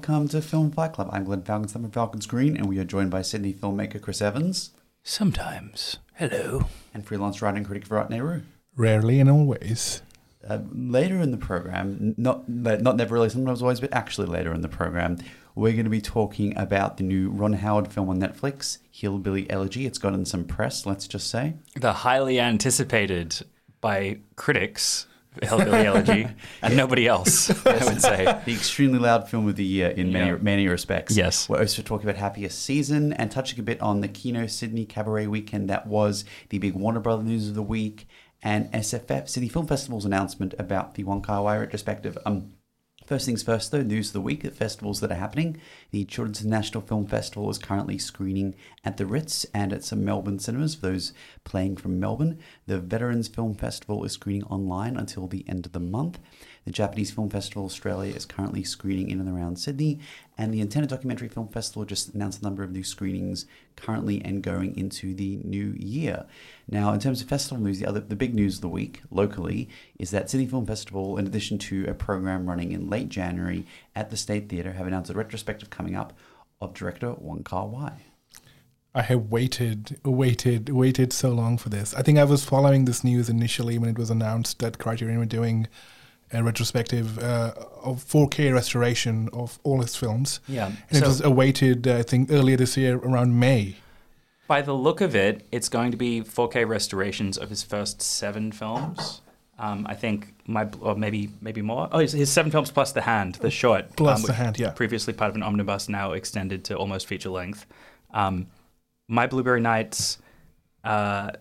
Welcome to Film Fight Club. I'm Glenn Falcons. I'm from Falcons Green, and we are joined by Sydney filmmaker Chris Evans Sometimes. Hello. and freelance writing and critic Virat Nehru. Rarely and always. Uh, later in the program, not not never really, sometimes always, but actually later in the program, we're going to be talking about the new Ron Howard film on Netflix, Hillbilly Elegy. It's gotten some press, let's just say. The highly anticipated by critics Hillbilly Elegy and nobody else, I would say. The extremely loud film of the year in many Yeah. many respects. Yes. We're also talking about Happiest Season and touching a bit on the Kino Sydney Cabaret weekend that was the big Warner Brother news of the week and SFF Sydney Film Festival's announcement about the Wong Kar Wai retrospective. Um, First things first, though, news of the week, the festivals that are happening. The Children's National Film Festival is currently screening at the Ritz and at some Melbourne cinemas for those playing from Melbourne. The Veterans Film Festival is screening online until the end of the month. The Japanese Film Festival Australia is currently screening in and around Sydney. And the Antenna Documentary Film Festival just announced a number of new screenings currently and going into the new year. Now, in terms of festival news, the other the big news of the week locally is that Sydney Film Festival, in addition to a program running in late January at the State Theatre, have announced a retrospective coming up of director Wong Kar Wai. I have waited, waited, waited so long for this. I think I was following this news initially when it was announced that Criterion were doing a retrospective uh, of 4K restoration of all his films. Yeah. And So- it was awaited, uh, I think, earlier this year around May. By the look of it, it's going to be 4K restorations of his first seven films. Um, I think my or maybe maybe more. Oh, his, his seven films plus the hand, the short, Plus um, The Hand, yeah. Previously part of an omnibus, now extended to almost feature length. Um, my Blueberry Nights, uh,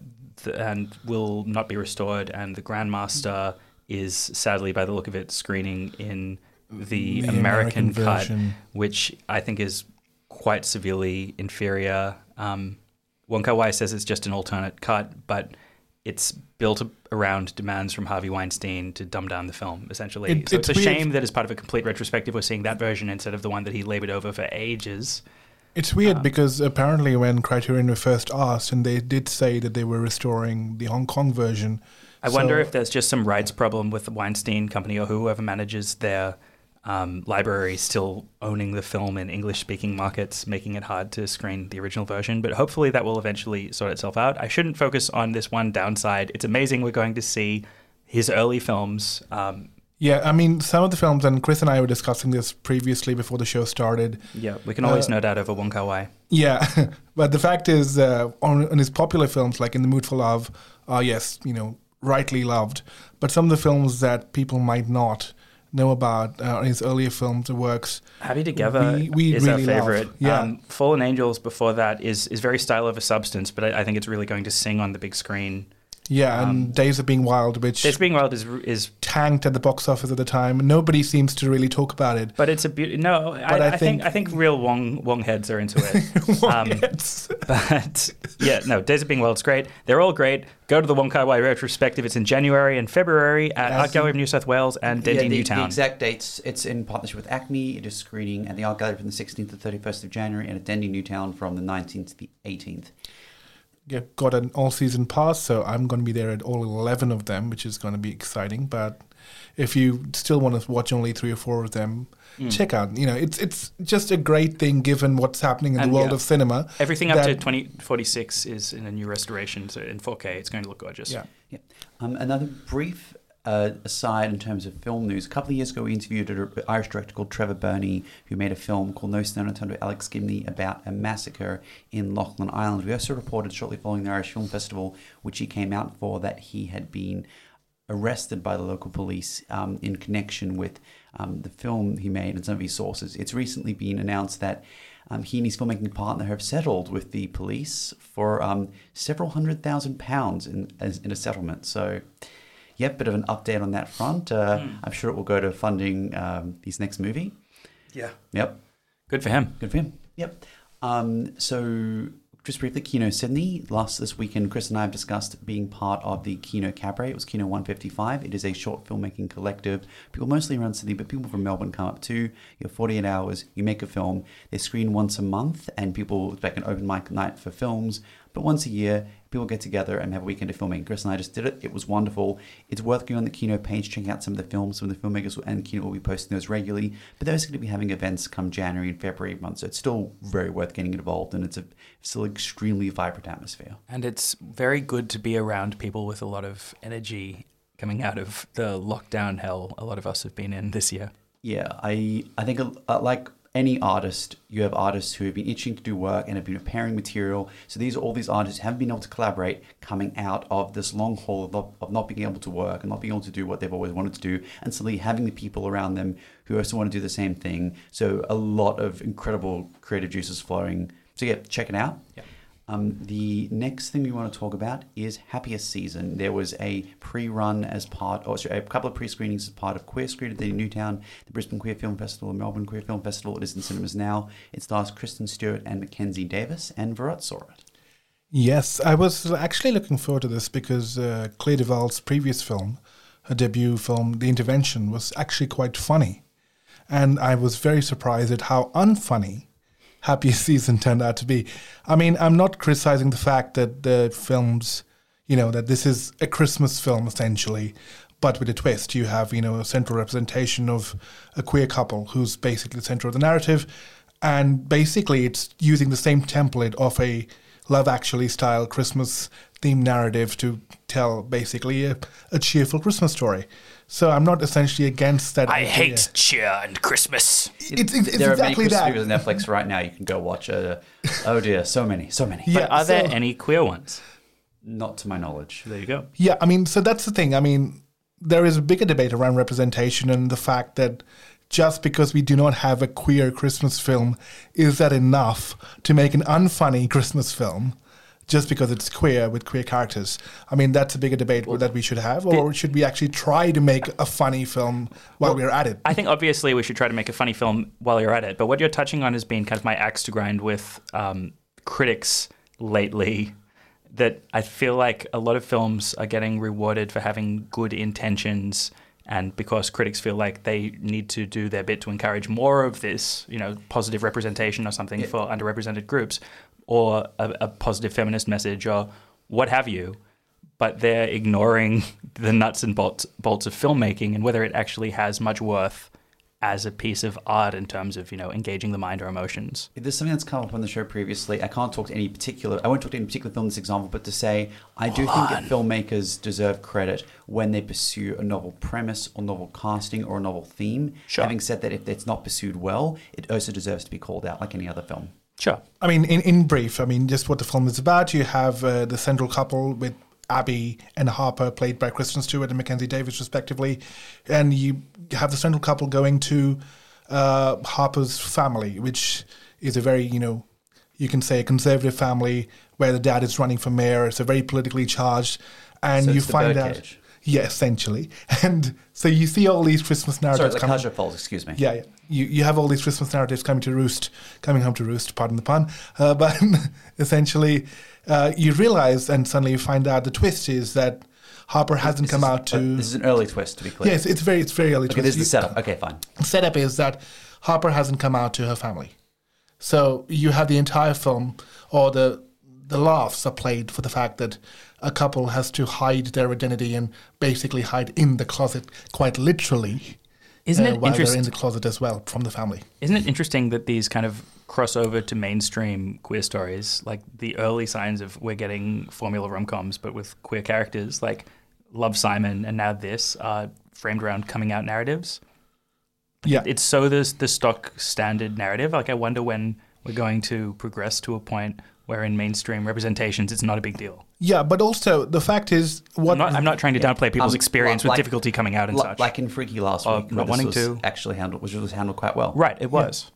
th- and will not be restored, and the Grandmaster is sadly, by the look of it, screening in the, The American, American cut, which I think is quite severely inferior. Um, Wong Kar Wai says it's just an alternate cut, but it's built around demands from Harvey Weinstein to dumb down the film, essentially. It- so it's it's, a shame that as part of a complete retrospective, we're seeing that version instead of the one that he labored over for ages. It's weird Uh, because apparently when Criterion were first asked, and they did say that they were restoring the Hong Kong version. I wonder if there's just some rights problem with the Weinstein Company or whoever manages their um, library still owning the film in English speaking markets, making it hard to screen the original version. But hopefully that will eventually sort itself out. I shouldn't focus on this one downside. It's amazing we're going to see his early films. Um, Yeah, I mean, some of the films, and Chris and I were discussing this previously before the show started. yeah, we can always Uh, nerd out over Wong Kar Wai. Yeah, but the fact is, uh, on, on his popular films like In the Mood for Love, are yes, you know, rightly loved. But some of the films that people might not know about, uh, his earlier films or works, Happy Together We- we is really our love. favorite. Yeah. Um, Fallen Angels before that is is very style over substance, but I, I think it's really going to sing on the big screen. Yeah, Um, and Days of Being Wild, which Days of Being Wild is is tanked at the box office at the time. Nobody seems to really talk about it. But it's a beauty. No, But I, I I, think, think- I think real Wong Wong heads are into it. um, but yeah, no, Days of Being Wild's great. They're all great. Go to the Wong Kar Wai retrospective. It's in January and February at Yes. Art Gallery of New South Wales and Dendy yeah, the, Newtown. the exact dates, it's in partnership with Acme. It is screening at the Art Gallery from the 16th to 31st of January and at Dendy Newtown from the 19th to the 18th. Yeah, got an all season pass, so I'm going to be there at all 11 of them, which is going to be exciting. But if you still want to watch only three or four of them, Mm. check out. You know, it's it's just a great thing given what's happening in And, the world yeah, of cinema. Everything up to 2046 is in a new restoration, so in 4K, it's going to look gorgeous. Yeah. Yeah. Um, another brief uh, aside in terms of film news. A couple of years ago, we interviewed an Irish director called Trevor Birney, who made a film called No Stone Unturned with Alex Gibney about a massacre in Loughinisland. We also reported shortly following the Irish Film Festival, which he came out for, that he had been arrested by the local police um, in connection with um, the film he made and some of his sources. It's recently been announced that um, he and his filmmaking partner have settled with the police for um, several hundred thousand pounds in, in a settlement. So, yep, bit of an update on that front. Uh, I'm sure it will go to funding um, his next movie. Yeah. Yep. Good for him. Good for him. Yep. Um, so just briefly, Kino Sydney. Last this weekend, Chris and I have discussed being part of the Kino Cabaret. It was Kino 155. It is a short filmmaking collective. People mostly around Sydney, but people from Melbourne come up too. You have 48 hours. You make a film. They screen once a month, and people expect an open mic night for films. But once a year, people get together and have a weekend of filming. Chris and I just did it. It was wonderful. It's worth going on the Kino page, checking out some of the films. Some of the filmmakers and Kino will be posting those regularly. But they're going to be having events come January and February months. So it's still very worth getting involved, and it's a still extremely vibrant atmosphere. And it's very good to be around people with a lot of energy coming out of the lockdown hell a lot of us have been in this year. Yeah, I I think uh, like any artist, you have artists who have been itching to do work and have been preparing material. So these are all these artists haven't been able to collaborate coming out of this long haul of not, of not being able to work and not being able to do what they've always wanted to do, and suddenly having the people around them who also want to do the same thing. So a lot of incredible creative juices flowing. So yeah, check it out. Yeah. Um, the next thing we want to talk about is Happiest Season. There was a pre-run as part, or sorry, a couple of pre-screenings as part of Queer Screen at the Newtown, the Brisbane Queer Film Festival, the Melbourne Queer Film Festival. It is in cinemas now. It stars Kristen Stewart and Mackenzie Davis, and Virat saw. Yes, I was actually looking forward to this because uh, Clea DuVall's previous film, her debut film, The Intervention, was actually quite funny. And I was very surprised at how unfunny happiest season turned out to be. I mean, I'm not criticizing the fact that the films, you know, that this is a Christmas film essentially, but with a twist. You have, you know, a central representation of a queer couple who's basically the center of the narrative. And basically, it's using the same template of a Love Actually style Christmas themed narrative to tell basically a, a cheerful Christmas story. So I'm not essentially against that. I idea. hate cheer and Christmas. It's, it's, it's there exactly are many Christmas that. movies on Netflix right now. You can go watch. Uh, oh dear, so many, so many. Yeah. But are there any queer ones? Not to my knowledge. There you go. Yeah, I mean, so that's the thing. I mean, there is a bigger debate around representation and the fact that just because we do not have a queer Christmas film, is that enough to make an unfunny Christmas film? Just because it's queer with queer characters, I mean that's a bigger debate that we should have, or should we actually try to make a funny film while we're at it? I think obviously we should try to make a funny film while you're at it. But what you're touching on has been kind of my axe to grind with um, critics lately. That I feel like a lot of films are getting rewarded for having good intentions, and because critics feel like they need to do their bit to encourage more of this, you know, positive representation or something for underrepresented groups, or a, a positive feminist message, or what have you but they're ignoring the nuts and bolts, bolts of filmmaking and whether it actually has much worth as a piece of art in terms of you know engaging the mind or emotions. There's something that's come up on the show previously. I can't talk to any particular. I won't talk to any particular film in this example, but to say I do think that filmmakers deserve credit when they pursue a novel premise or novel casting or a novel theme. Sure. Having said that, if it's not pursued well, it also deserves to be called out like any other film. Sure. I mean, in, in brief, I mean, just what the film is about. You have uh, the central couple with Abby and Harper, played by Kristen Stewart and Mackenzie Davis, respectively, and you have the central couple going to uh, Harper's family, which is a very, you know, you can say a conservative family where the dad is running for mayor. It's a very politically charged, and So you find out, birdcage. Yeah, essentially, and so you see all these Christmas Sorry, narratives the coming. Excuse me. Yeah, yeah. You you have all these Christmas narratives coming to roost, coming home to roost. Pardon the pun. Uh, but essentially, uh, you realize, and suddenly you find out the twist is that Harper hasn't This come is- out to. this is an early twist, to be clear. yes, it's very it's very early. Okay, twist. this is the setup. Okay, fine. setup is that Harper hasn't come out to her family. So you have the entire film, or the the laughs are played for the fact that a couple has to hide their identity and basically hide in the closet, quite literally. Isn't uh, it while they're in the closet as well from the family? Isn't it interesting that these kind of cross over to mainstream queer stories, like the early signs of we're getting formula rom coms, but with queer characters, like Love Simon and now this, are framed around coming out narratives. Yeah, It's so the the stock standard narrative. Like I wonder when we're going to progress to a point where in mainstream representations it's not a big deal. yeah, but also the fact is what I'm not, I'm not trying to downplay people's Um, experience like- with difficulty coming out and Li- such. Like in Freaky last Or week, not wanting was to. actually handled was was handled quite well. right, it was.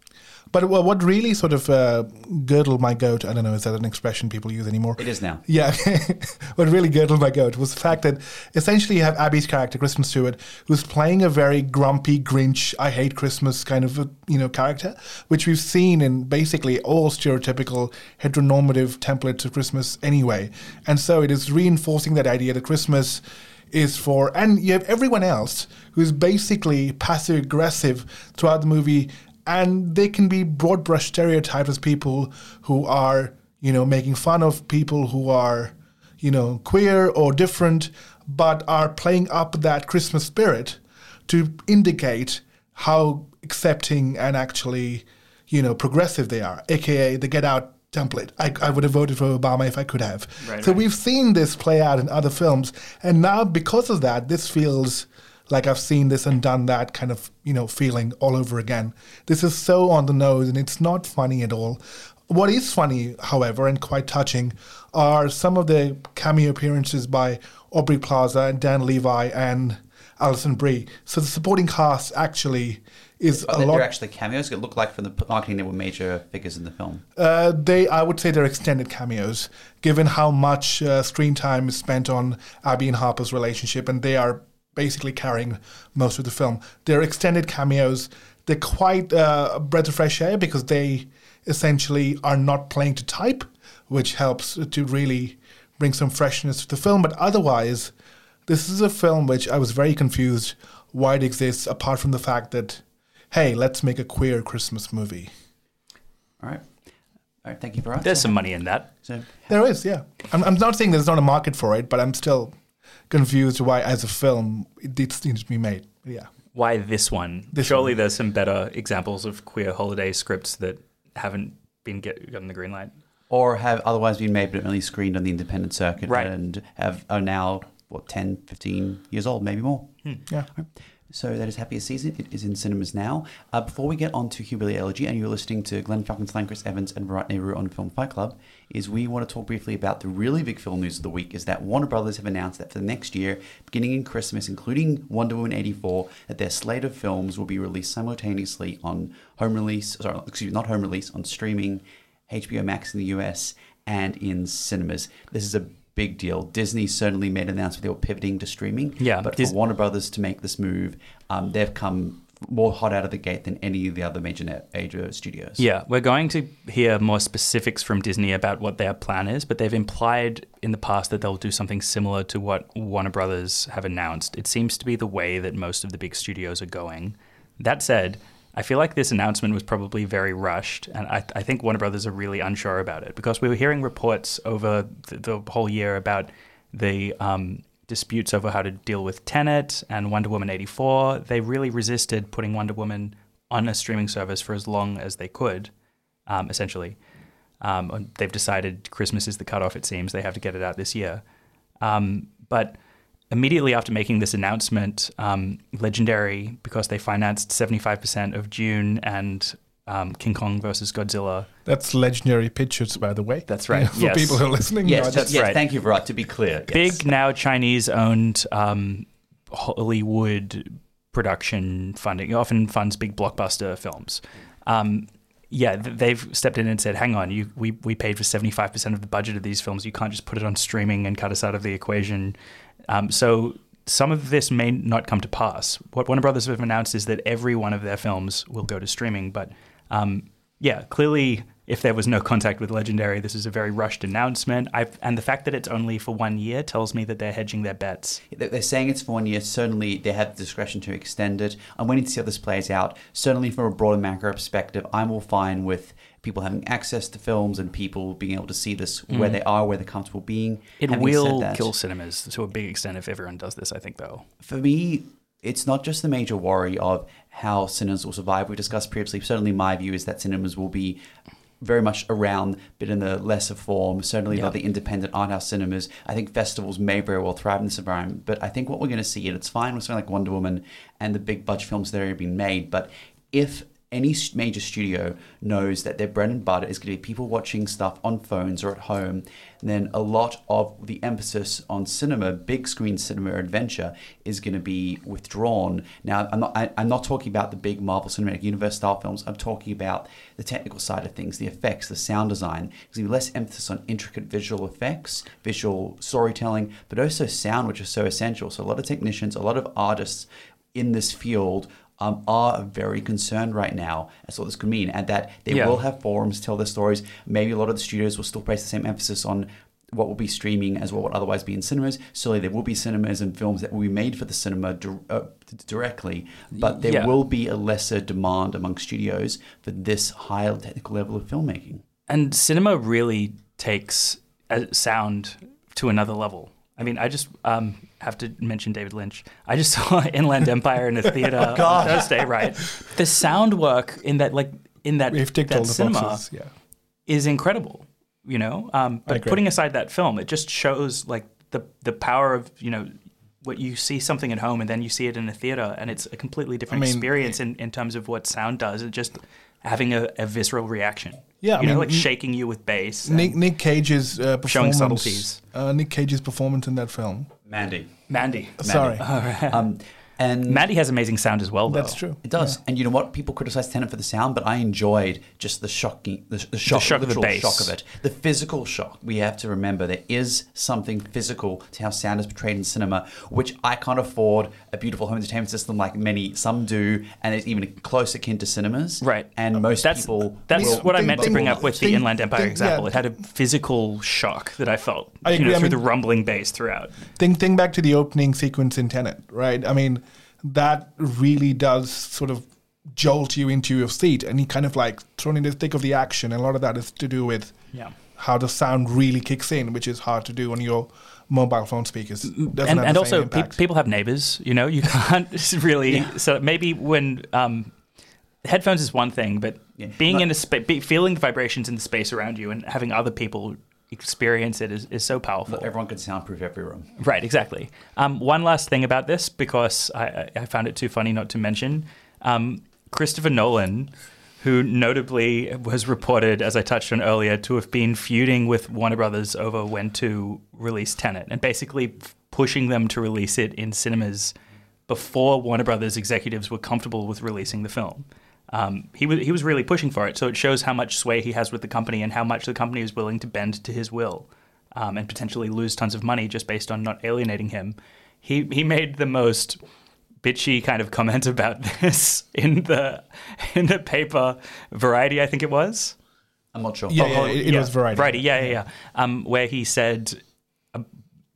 But what what really sort of uh, girdled my goat, I don't know, is that an expression people use anymore? It is now. Yeah, what really girdled my goat was the fact that essentially you have Abby's character, Kristen Stewart, who's playing a very grumpy Grinch, I hate Christmas kind of you know character, which we've seen in basically all stereotypical heteronormative templates of Christmas anyway, and so it is reinforcing that idea that Christmas is for, and you have everyone else who's basically passive aggressive throughout the movie, and they can be broad brush stereotyped as people who are, you know, making fun of people who are you know, queer or different, but are playing up that Christmas spirit to indicate how accepting and actually, you know, progressive they are, aka the Get Out template. I, I would have voted for Obama if I could have. Right, so right. we've seen this play out in other films, and now because of that, this feels like I've seen this and done that kind of you know feeling all over again. This is so on the nose, and it's not funny at all. What is funny, however, and quite touching, are some of the cameo appearances by Aubrey Plaza and Dan Levy and Alison Brie. So the supporting cast actually is a they're, lot. they're actually cameos. It looked like from the marketing they were major figures in the film. Uh, they, I would say, they're extended cameos, given how much uh, screen time is spent on Abby and Harper's relationship, and they are basically carrying most of the film. They're extended cameos. They're quite uh, a breath of fresh air because they essentially are not playing to type, which helps to really bring some freshness to the film. But otherwise, this is a film which I was very confused why it exists, apart from the fact that, hey, let's make a queer Christmas movie. All right. All right. Thank you for us. There's some money in that. So, There is, yeah. I'm, I'm not saying there's not a market for it, but I'm still confused why, as a film, it needs needs to be made. Yeah. Why this one? This Surely one. there's some better examples of queer holiday scripts that haven't been get, gotten the green light. or have otherwise been made but only screened on the independent circuit Right. and have are now what 10 15 years old maybe more Yeah. so that is happiest season it is in cinemas now uh, before we get on to Hillbilly Elegy and you're listening to Glenn Falcon Chris Evans and Virat Nehru on Film Fight Club is we want to talk briefly about the really big film news of the week is that Warner Brothers have announced that for the next year beginning in Christmas including Wonder Woman 84 that their slate of films will be released simultaneously on home release sorry excuse me not home release on streaming HBO Max in the US and in cinemas. This is a big deal. Disney certainly made an announcement they were pivoting to streaming. Yeah, but Dis- for Warner Brothers to make this move, um, they've come more hot out of the gate than any of the other major major studios. Yeah, we're going to hear more specifics from Disney about what their plan is, but they've implied in the past that they'll do something similar to what Warner Brothers have announced. It seems to be the way that most of the big studios are going. That said, I feel like this announcement was probably very rushed, and I, I think Warner Brothers are really unsure about it because we were hearing reports over the, the whole year about the um, disputes over how to deal with Tenet and Wonder Woman 84. They really resisted putting Wonder Woman on a streaming service for as long as they could, um, essentially. Um, they've decided Christmas is the cutoff, it seems. They have to get it out this year. Um, but immediately after making this announcement, um, Legendary, because they financed 75% of Dune and um, King Kong versus Godzilla. That's legendary pictures, by the way. That's right, For yes. people who are listening. Yes, not that's just- yes, right. Thank you, Virat. To be clear, yes. Big now Chinese owned um, Hollywood production funding. It often funds big blockbuster films. Um, yeah, they've stepped in and said, "Hang on, you we we paid for seventy five percent of the budget of these films. You can't just put it on streaming and cut us out of the equation." Um, so some of this may not come to pass. What Warner Brothers have announced is that every one of their films will go to streaming. But um, yeah, clearly, if there was no contact with Legendary, this is a very rushed announcement. I've, and the fact that it's only for one year tells me that they're hedging their bets. They- They're saying it's for one year. Certainly, they have the discretion to extend it. I'm waiting to see how this plays out. Certainly, from a broader macro perspective, I'm all fine with people having access to films and people being able to see this where they are, where they're comfortable being. It Having said will that- kill cinemas to a big extent if everyone does this, I think, though. for me, it's not just the major worry of how cinemas will survive. We discussed previously. Certainly, my view is that cinemas will be very much around, but in the lesser form. Certainly, not the independent art house cinemas. I think festivals may very well thrive in this environment. But I think what we're going to see, and it's fine with something like Wonder Woman and the big budget films that are already being made, but if any major studio knows that their bread and butter is going to be people watching stuff on phones or at home, then a lot of the emphasis on cinema, big screen cinema adventure, is going to be withdrawn. Now, I'm not, I, I'm not talking about the big Marvel Cinematic Universe style films. I'm talking about the technical side of things, the effects, the sound design. There's going to be less emphasis on intricate visual effects, visual storytelling, but also sound, which is so essential. So a lot of technicians, a lot of artists in this field um, are very concerned right now as to what this could mean, and that they Yeah. will have forums tell their stories. Maybe a lot of the studios will still place the same emphasis on what will be streaming as what would otherwise be in cinemas. Certainly, there will be cinemas and films that will be made for the cinema dir- uh, directly, but there Yeah. will be a lesser demand among studios for this higher technical level of filmmaking. And cinema really takes sound to another level. I mean, I just um, have to mention David Lynch. I just saw Inland Empire in a theater on Thursday. Right, the sound work in that, like in that, We've ticked that all the cinema boxes. Yeah. is incredible. You know, um, but putting aside that film, it just shows like the the power of you know what you see something at home and then you see it in a theater, and it's a completely different I mean, experience in, in terms of what sound does, It just having a, a visceral reaction. Yeah, I you know, mean, like shaking you with bass. Nick, Nick Cage's uh, Showing performance. subtleties. Uh, Nick Cage's performance in that film. Mandy. Mandy. Sorry, Um, and Mandy has amazing sound as well. Though. that's true. It does, and you know what? People criticize Tenet for the sound, but I enjoyed just the shocking, the, the shock, shock of the bass. shock of it, the physical shock. We have to remember there is something physical to how sound is portrayed in cinema, which I can't afford a beautiful home entertainment system like many some do, and it's even close akin to cinemas. Right. and most That's people. that's will- what I meant to bring up with the think- Inland Empire think- example. yeah. It had a physical shock that I felt, I you know, agree. I through mean- the rumbling bass throughout. think think back to the opening sequence in Tenet, right? I mean, that really does sort of jolt you into your seat, and you kind of like thrown in the thick of the action. And a lot of that is to do with Yeah. how the sound really kicks in, which is hard to do on your mobile phone speakers. Doesn't and, and also pe- people have neighbors you know you can't really so maybe when um, headphones is one thing but Yeah. being But- in a space be, feeling the vibrations in the space around you and having other people experience it is, is so powerful Not everyone can soundproof every room. Right, exactly. Um, one last thing about this, because I, I I found it too funny not to mention. Um, Christopher Nolan, who notably was reported, as I touched on earlier, to have been feuding with Warner Brothers over when to release Tenet and basically pushing them to release it in cinemas before Warner Brothers executives were comfortable with releasing the film. Um, he was he was really pushing for it, so it shows how much sway he has with the company and how much the company is willing to bend to his will, um, and potentially lose tons of money just based on not alienating him. He he made the most bitchy kind of comment about this in the in the paper Variety, I think it was. I'm not sure. Yeah, Oh, yeah, it, it was Variety. Variety, yeah, yeah, yeah. Um, where he said a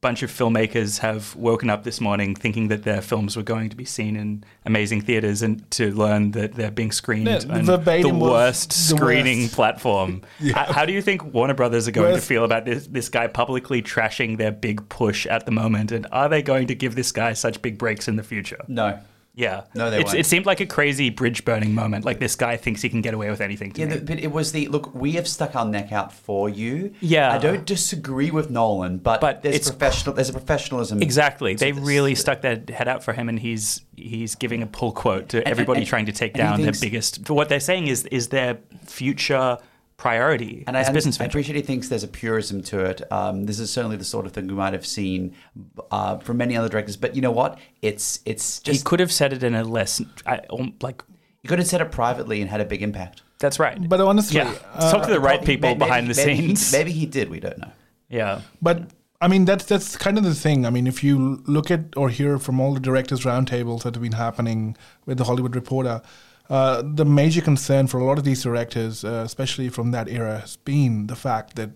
bunch of filmmakers have woken up this morning thinking that their films were going to be seen in amazing theaters and to learn that they're being screened Yeah, on the verbatim was worst the screening worst. platform. How, how do you think Warner Brothers are going Worst- to feel about this, this guy publicly trashing their big push at the moment? And are they going to give this guy such big breaks in the future? no. Yeah. No, they It's, won't. it seemed like a crazy bridge burning moment. Like this guy thinks he can get away with anything to Yeah, the, but it was the look. We have stuck our neck out for you. Yeah. I don't disagree with Nolan, but, But there's it's- professional. There's a professionalism. Exactly. They this. really stuck their head out for him, and he's he's giving a pull quote to everybody and- trying to take down their biggest. For What they're saying is is their future priority And as I, a business I venture. appreciate he thinks there's a purism to it. Um, this is certainly the sort of thing we might have seen uh, from many other directors. But you know what? It's it's just He could have said it in a less I, um, like. you could have said it privately and had a big impact. That's right. But honestly, yeah, uh, talk to the right people may- behind the maybe he- scenes. maybe he did. We don't know. Yeah, But I mean, that's that's kind of the thing. I mean, if you look at or hear from all the directors' roundtables that have been happening with the Hollywood Reporter, uh, the major concern for a lot of these directors, uh, especially from that era, has been the fact that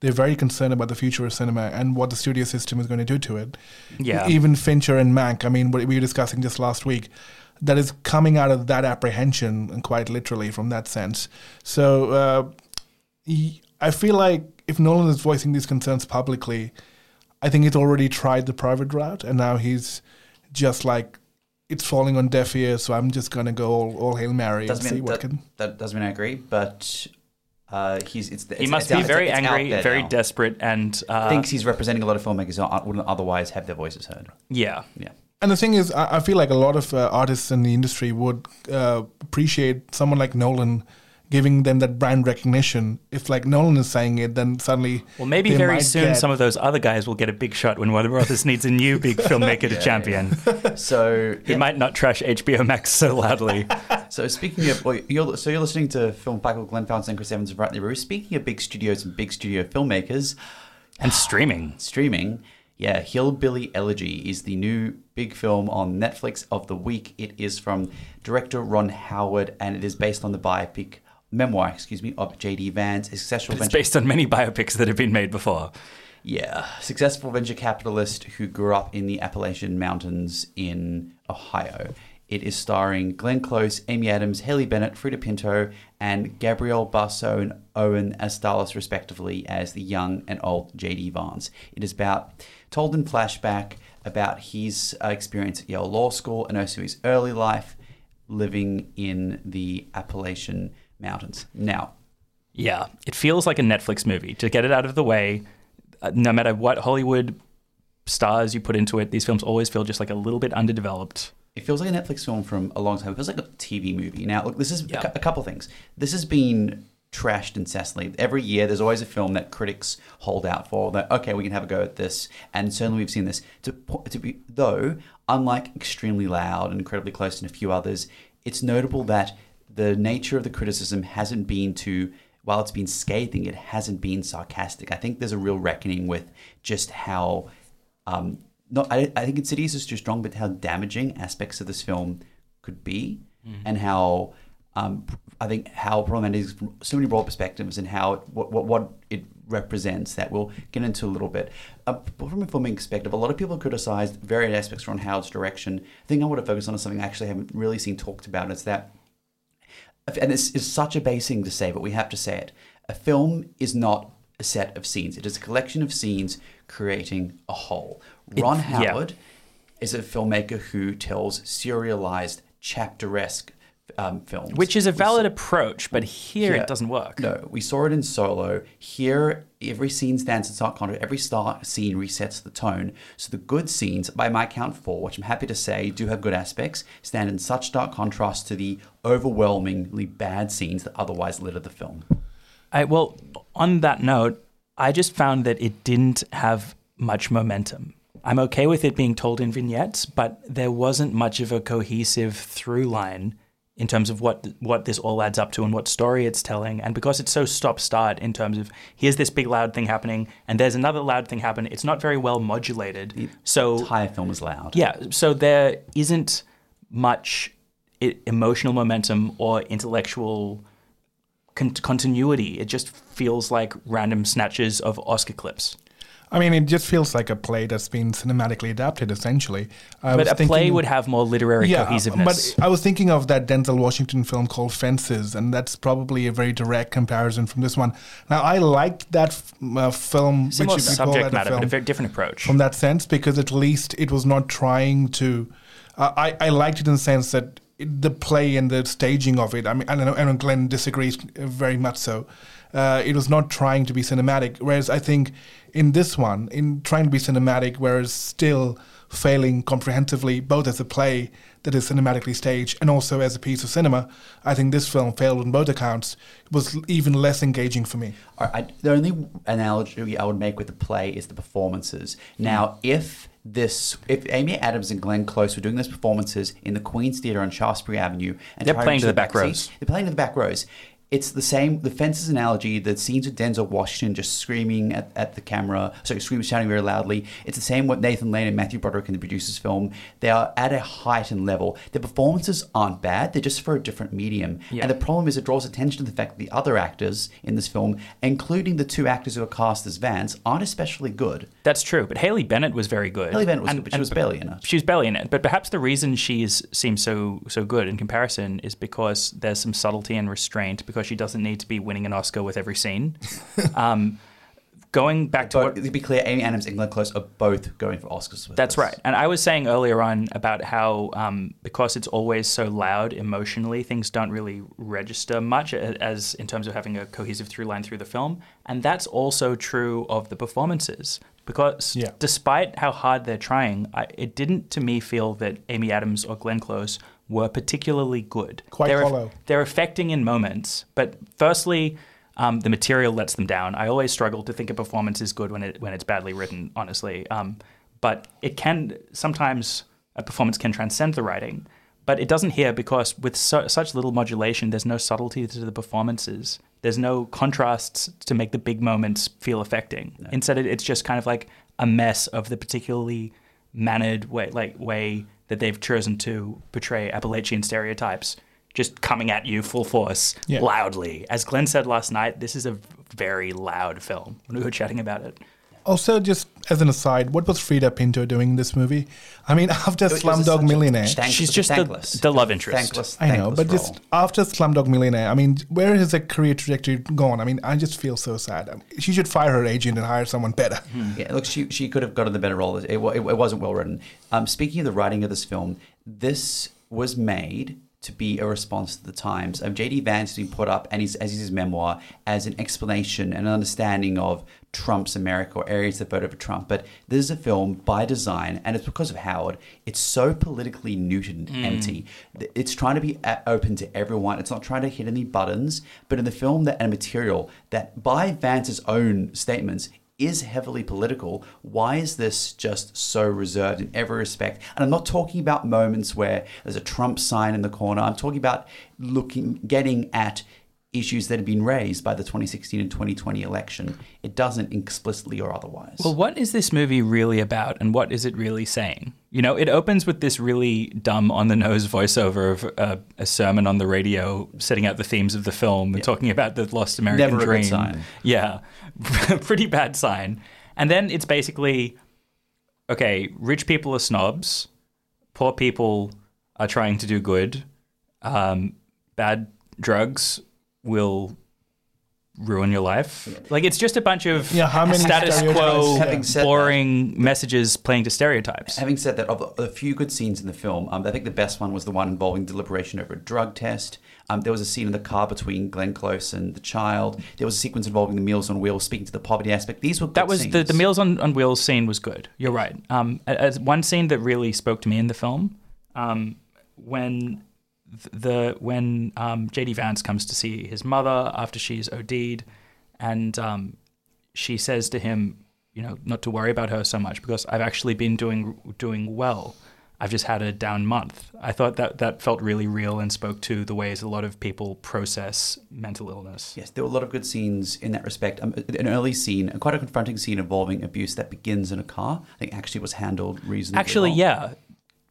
they're very concerned about the future of cinema and what the studio system is going to do to it. Yeah. Even Fincher and Mank. I mean, what we were discussing just last week. That is coming out of that apprehension, and quite literally from that sense. So uh, I feel like if Nolan is voicing these concerns publicly, I think he's already tried the private route, and now he's just like it's falling on deaf ears. So I'm just gonna go all, all hail mary and Doesn't see mean what that, can. that doesn't mean I agree, but uh, he's it's. he must it's be out- very it's- it's angry, very now. desperate, and uh, Thinks he's representing a lot of filmmakers who wouldn't otherwise have their voices heard. yeah, Yeah. And the thing is, I, I feel like a lot of uh, artists in the industry would uh, appreciate someone like Nolan giving them that brand recognition. If like Nolan is saying it, then suddenly Well, maybe they very might soon get- some of those other guys will get a big shot when Warner Brothers needs a new big filmmaker to champion. So He yeah. might not trash HBO Max so loudly. So speaking of, well, you're, so you're listening to Film Fight Club Glenn Fountain and Chris Evans of Rightly Roo. Speaking of big studios and big studio filmmakers, and streaming. streaming, yeah, Hillbilly Elegy is the new big film on Netflix of the week. It is from director Ron Howard, and it is based on the biopic memoir, excuse me, of J.D. Vance, a successful It's venture based on many biopics that have been made before. Yeah, successful venture capitalist who grew up in the Appalachian Mountains in Ohio. It is starring Glenn Close, Amy Adams, Haley Bennett, Freida Pinto, and Gabriel Basso and Owen Asztalos, respectively, as the young and old J.D. Vance. It is about told in flashback about his uh, experience at Yale Law School and also his early life living in the Appalachian Mountains. Now, Yeah, it feels like a Netflix movie. To get it out of the way, uh, no matter what Hollywood stars you put into it, these films always feel just like a little bit underdeveloped. It feels like a Netflix film from a long time. It feels like a TV movie. Now, look, this is Yeah. a, a couple things. This has been trashed incessantly. Every year, there's always a film that critics hold out for. That okay, we can have a go at this, and certainly we've seen this. To to be though, unlike extremely loud and incredibly close and a few others, it's notable that the nature of the criticism hasn't been to. While it's been scathing, it hasn't been sarcastic. I think there's a real reckoning with just how um, not I, I think Insidious is too strong, but how damaging aspects of this film could be, and how um, I think how problematic is from so many broad perspectives, and how it, what, what what it represents that we'll get into a little bit. Uh, from a filming perspective, a lot of people criticized various aspects around Howard's direction. The thing I want to focus on is something I actually haven't really seen talked about. Is that and this is such a base thing to say, but we have to say it. A film is not a set of scenes. It is a collection of scenes creating a whole. Ron yeah. Howard is a filmmaker who tells serialized, chapter-esque um, films. Which is a valid approach, but here it doesn't work. No, we saw it in Solo. Here, every scene stands in stark contrast. Every star scene resets the tone. So the good scenes, by my count four, which I'm happy to say do have good aspects, stand in such stark contrast to the overwhelmingly bad scenes that otherwise litter the film. I, well, on that note, I just found that it didn't have much momentum. I'm okay with it being told in vignettes, but there wasn't much of a cohesive through line in terms of what what this all adds up to and what story it's telling. And because it's so stop start in terms of here's this big loud thing happening and there's another loud thing happening, it's not very well modulated. So Entire film is loud. yeah, so there isn't much emotional momentum or intellectual con- continuity. It just feels like random snatches of Oscar clips. I mean, it just feels like a play that's been cinematically adapted, essentially. I But a play would have more literary cohesiveness. But I was thinking of that Denzel Washington film called Fences, and that's probably a very direct comparison from this one. Now, I liked that f- uh, film, Similar which you subject matter, but a very different approach. from that sense, because at least it was not trying to. Uh, I I liked it in the sense that it, the play and the staging of it. I mean, I don't know. Know Glenn disagrees very much so. Uh, it was not trying to be cinematic, whereas I think in this one, in trying to be cinematic, whereas still failing comprehensively, both as a play that is cinematically staged and also as a piece of cinema, I think this film failed on both accounts. It was even less engaging for me. I, the only analogy I would make with the play is the performances. Now, if this, if Amy Adams and Glenn Close were doing those performances in the Queen's Theatre on Shaftesbury Avenue, and They're playing to the back seats, rows. they're playing to the back rows. It's the same. The fences analogy. The scenes with Denzel Washington just screaming at, at the camera, so screaming, shouting very loudly. It's the same with Nathan Lane and Matthew Broderick in the producer's film. They are at a height and level. Their performances aren't bad. They're just for a different medium. Yeah. And the problem is it draws attention to the fact that the other actors in this film, including the two actors who are cast as Vance, aren't especially good. That's true, but Haley Bennett was very good. Haley Bennett was good, but she was barely in it. She was barely in it. But perhaps the reason she's seems so so good in comparison is because there's some subtlety and restraint because she doesn't need to be winning an Oscar with every scene. um, going back to But what to be clear, Amy Adams and Glenn Close are both going for Oscars. With That's this. right. And I was saying earlier on about how um, because it's always so loud emotionally, things don't really register much as in terms of having a cohesive through line through the film. And that's also true of the performances. Because Yeah. despite how hard they're trying, I, it didn't to me feel that Amy Adams or Glenn Close were particularly good. Quite they're, hollow. They're affecting in moments, but firstly, um, the material lets them down. I always struggle to think a performance is good when it when it's badly written, honestly. Um, but it can sometimes a performance can transcend the writing, but it doesn't here because with so, such little modulation, there's no subtlety to the performances. There's no contrasts to make the big moments feel affecting. Instead, it, it's just kind of like a mess of the particularly mannered way, like way that they've chosen to portray Appalachian stereotypes, just coming at you full force, Yeah. loudly. As Glenn said last night, this is a very loud film when we were chatting about it. Also, just as an aside, what was Freida Pinto doing in this movie? I mean, after It Slumdog Millionaire, thankless- She's just the- thankless. the love interest. Thankless, I know, but role. just after Slumdog Millionaire, I mean, where has her career trajectory gone? I mean, I just feel so sad. I mean, she should fire her agent and hire someone better. Yeah, look, she she could have gotten the better role. It, it, it wasn't well written. Um, speaking of the writing of this film, this was made to be a response to the times. Um, J.D. Vance has been put up, and he's, as is his memoir, as an explanation and an understanding of Trump's America or areas that voted for Trump. But this is a film by design, and it's because of Howard. It's so politically neutered and empty. It's trying to be open to everyone. It's not trying to hit any buttons. But in the film that and material that, by Vance's own statements, is heavily political. Why is this just so reserved in every respect? And I'm not talking about moments where there's a Trump sign in the corner. I'm talking about looking, getting at issues that have been raised by the 2016 and 2020 election. It doesn't explicitly or otherwise. Well, what is this movie really about, and what is it really saying? You know, it opens with this really dumb, on the nose voiceover of uh, a sermon on the radio, setting out the themes of the film and talking about the lost American Never a good dream. sign. Yeah, pretty bad sign. And then it's basically, okay, rich people are snobs, poor people are trying to do good, um, bad drugs will ruin your life. Like it's just a bunch of Yeah, how many status quo, Having said that- boring messages playing to stereotypes. Having said that, of the, the few good scenes in the film, um, I think the best one was the one involving deliberation over a drug test. Um, there was a scene in the car between Glenn Close and the child. There was a sequence involving the Meals on Wheels, speaking to the poverty aspect. These were good That was the, scenes. the Meals on, on Wheels scene was good. You're right. Um, as one scene that really spoke to me in the film, um, when th- the when um, JD Vance comes to see his mother after she's OD'd, and um, she says to him, you know, not to worry about her so much because I've actually been doing doing well. I've just had a down month. I thought that that felt really real and spoke to the ways a lot of people process mental illness. Yes, there were a lot of good scenes in that respect. Um, an early scene, quite a confronting scene involving abuse that begins in a car. I think actually was handled reasonably. Actually, well. yeah,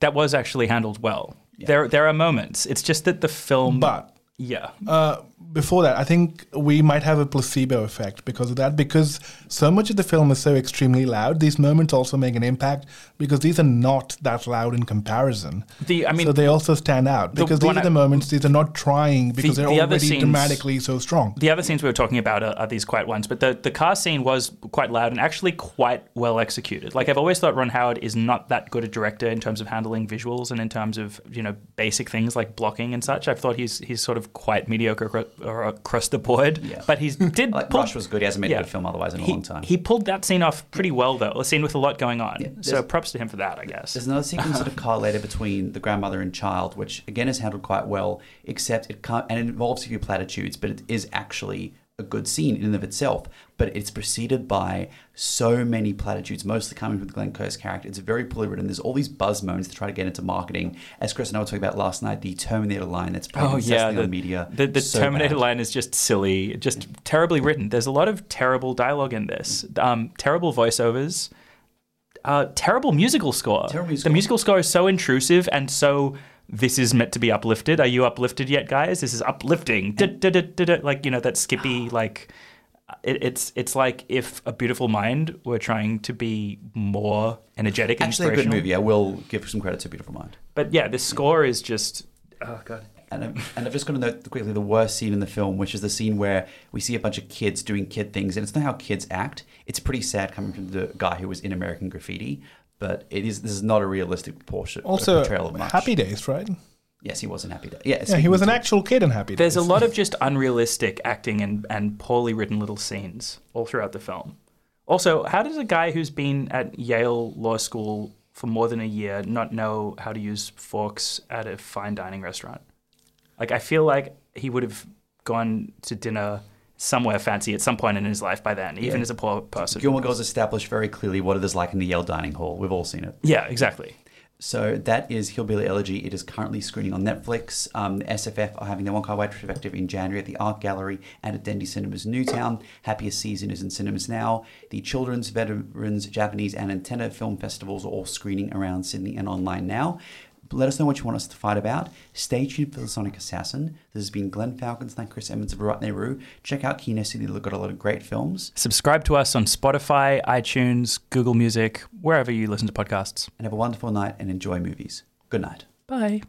that was actually handled well. There, there are moments. It's just that the film, But yeah, uh, before that, I think we might have a placebo effect because of that. Because so much of the film is so extremely loud, these moments also make an impact because these are not that loud in comparison. The- I mean, so they also stand out the because these are the moments these are not trying because The- they're the already scenes- dramatically so strong. the other scenes we were talking about are, are these quiet ones, but the the car scene was quite loud and actually quite well executed. Like I've always thought, Ron Howard is not that good a director in terms of handling visuals and in terms of you know basic things like blocking and such. I've thought he's he's sort of quite mediocre or across the board. Yeah. But he did Like pull- Rush was good. He hasn't made a good film otherwise in a he, long time. He pulled that scene off pretty well though. A scene with a lot going on. so props to him for that, I guess. There's another sequence a car later between the grandmother and child, which again is handled quite well, except it can't, and it involves a few platitudes, but it is actually a good scene in and of itself. But it's preceded by so many platitudes, mostly coming from the Glenn Close character. It's very poorly written. There's all these buzz moments to try to get into marketing. As Chris and I were talking about last night, the Terminator line that's played Oh yeah, the, on media. the, the so Terminator bad. line is just silly, just terribly written. There's a lot of terrible dialogue in this, um, terrible voiceovers, uh, terrible musical score. Terrible The musical. musical score is so intrusive and so. This is meant to be uplifted. Are you uplifted yet, guys? This is uplifting. Da, da, da, da, da. Like you know that skippy like. Uh, it, it's it's like if a beautiful mind were trying to be more energetic and Actually, a good movie. I will give some credit to Beautiful Mind. But yeah, this score is just oh god. And I'm, and I'm just going to note quickly the worst scene in the film, which is the scene where we see a bunch of kids doing kid things, and it's not how kids act. It's pretty sad coming from the guy who was in American Graffiti, but it is this is not a realistic proportion Also, portrayal of much. Happy Days, right? Yes, he was in Happy Day. Yeah, Yeah, he was an actual kid in Happy Days. There's a lot of just unrealistic acting and, and poorly written little scenes all throughout the film. Also, how does a guy who's been at Yale Law School for more than a year not know how to use forks at a fine dining restaurant? Like, I feel like he would have gone to dinner somewhere fancy at some point in his life by then, even Yeah. as a poor person. Gilmore Girls established very clearly what it is like in the Yale dining hall. We've all seen it. Yeah, exactly. So that is Hillbilly Elegy. It is currently screening on Netflix. Um, the SFF are having their Wong Kar Wai retrospective in January at the Art Gallery and at Dendy Cinemas Newtown. Happiest Season is in cinemas now. The Children's, Veterans, Japanese, and Antenna film festivals are all screening around Sydney and online now. Let us know what you want us to fight about. Stay tuned for the Sonic Assassin. This has been Glenn Falcons and Chris Evans of Rutney Check out Kino Sydney. They've got a lot of great films. Subscribe to us on Spotify, iTunes, Google Music, wherever you listen to podcasts. And have a wonderful night and enjoy movies. Good night. Bye. Bye.